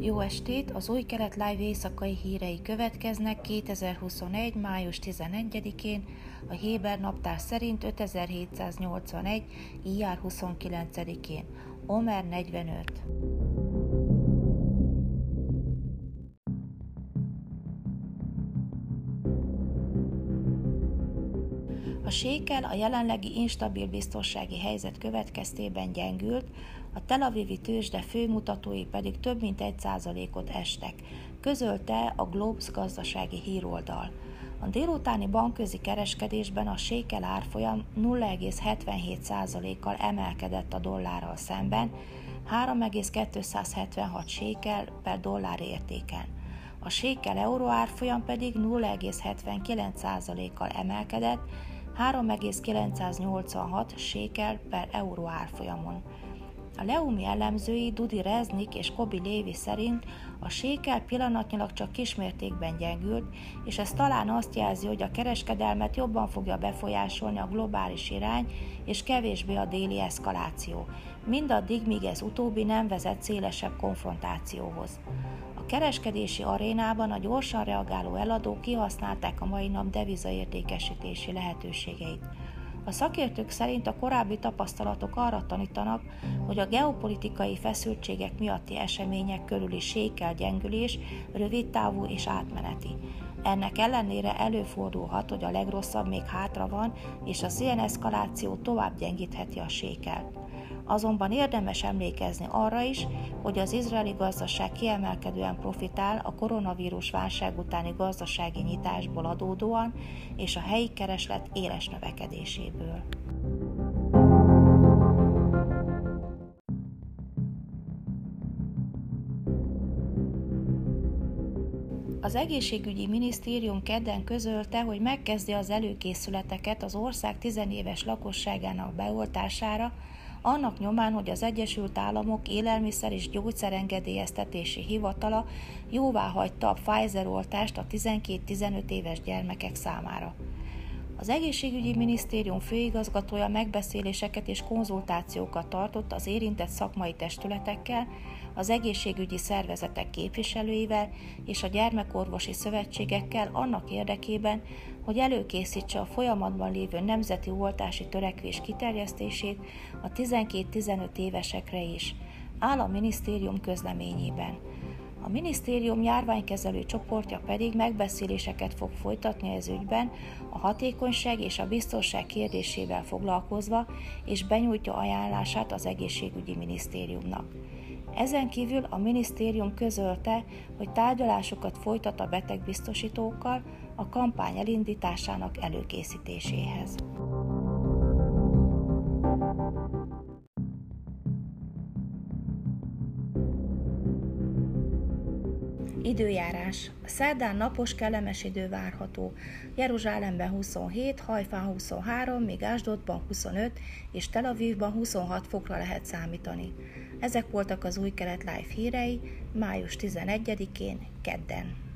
Jó estét! Az új kelet live éjszakai hírei következnek 2021. május 11-én, a Héber naptár szerint 5781. ijár 29-én, Omer 45. A sékel a jelenlegi instabil biztonsági helyzet következtében gyengült, a Tel Avivi tőzsde főmutatói pedig több mint 1%-ot estek, közölte a Globes gazdasági híroldal. A délutáni bankközi kereskedésben a sékel árfolyam 0,77%-kal emelkedett a dollárral szemben, 3,276 sékel per dollár értéken. A sékel euró árfolyam pedig 0,79%-kal emelkedett, 3,986 sékel per euró árfolyamon. A Leumi elemzői Dudi Reznik és Kobi Lévi szerint a sékel pillanatnyilag csak kismértékben gyengült, és ez talán azt jelzi, hogy a kereskedelmet jobban fogja befolyásolni a globális irány, és kevésbé a déli eszkaláció, mindaddig, míg ez utóbbi nem vezet szélesebb konfrontációhoz. Kereskedési arénában a gyorsan reagáló eladók kihasználták a mai nap devizaértékesítési lehetőségeit. A szakértők szerint a korábbi tapasztalatok arra tanítanak, hogy a geopolitikai feszültségek miatti események körüli sékel gyengülés rövid távú és átmeneti. Ennek ellenére előfordulhat, hogy a legrosszabb még hátra van, és a ilyen tovább gyengítheti a sékelt. Azonban érdemes emlékezni arra is, hogy az izraeli gazdaság kiemelkedően profitál a koronavírus válság utáni gazdasági nyitásból adódóan és a helyi kereslet éles növekedéséből. Az egészségügyi minisztérium kedden közölte, hogy megkezdi az előkészületeket az ország tizenéves lakosságának beoltására, annak nyomán, hogy az Egyesült Államok élelmiszer és gyógyszerengedélyeztetési hivatala jóvá hagyta a Pfizer oltást a 12-15 éves gyermekek számára. Az egészségügyi minisztérium főigazgatója megbeszéléseket és konzultációkat tartott az érintett szakmai testületekkel, az egészségügyi szervezetek képviselőivel és a gyermekorvosi szövetségekkel annak érdekében, hogy előkészítse a folyamatban lévő nemzeti oltási törekvés kiterjesztését a 12-15 évesekre is, áll a minisztérium közleményében. A minisztérium járványkezelő csoportja pedig megbeszéléseket fog folytatni ez ügyben, a hatékonyság és a biztonság kérdésével foglalkozva, és benyújtja ajánlását az egészségügyi minisztériumnak. Ezen kívül a minisztérium közölte, hogy tárgyalásokat folytat a betegbiztosítókkal a kampány elindításának előkészítéséhez. Időjárás. Szerdán napos, kellemes idő várható. Jeruzsálemben 27, Hajfán 23, míg Ásdodban 25 és Tel Avivban 26 fokra lehet számítani. Ezek voltak az új kelet live hírei május 11-én, kedden.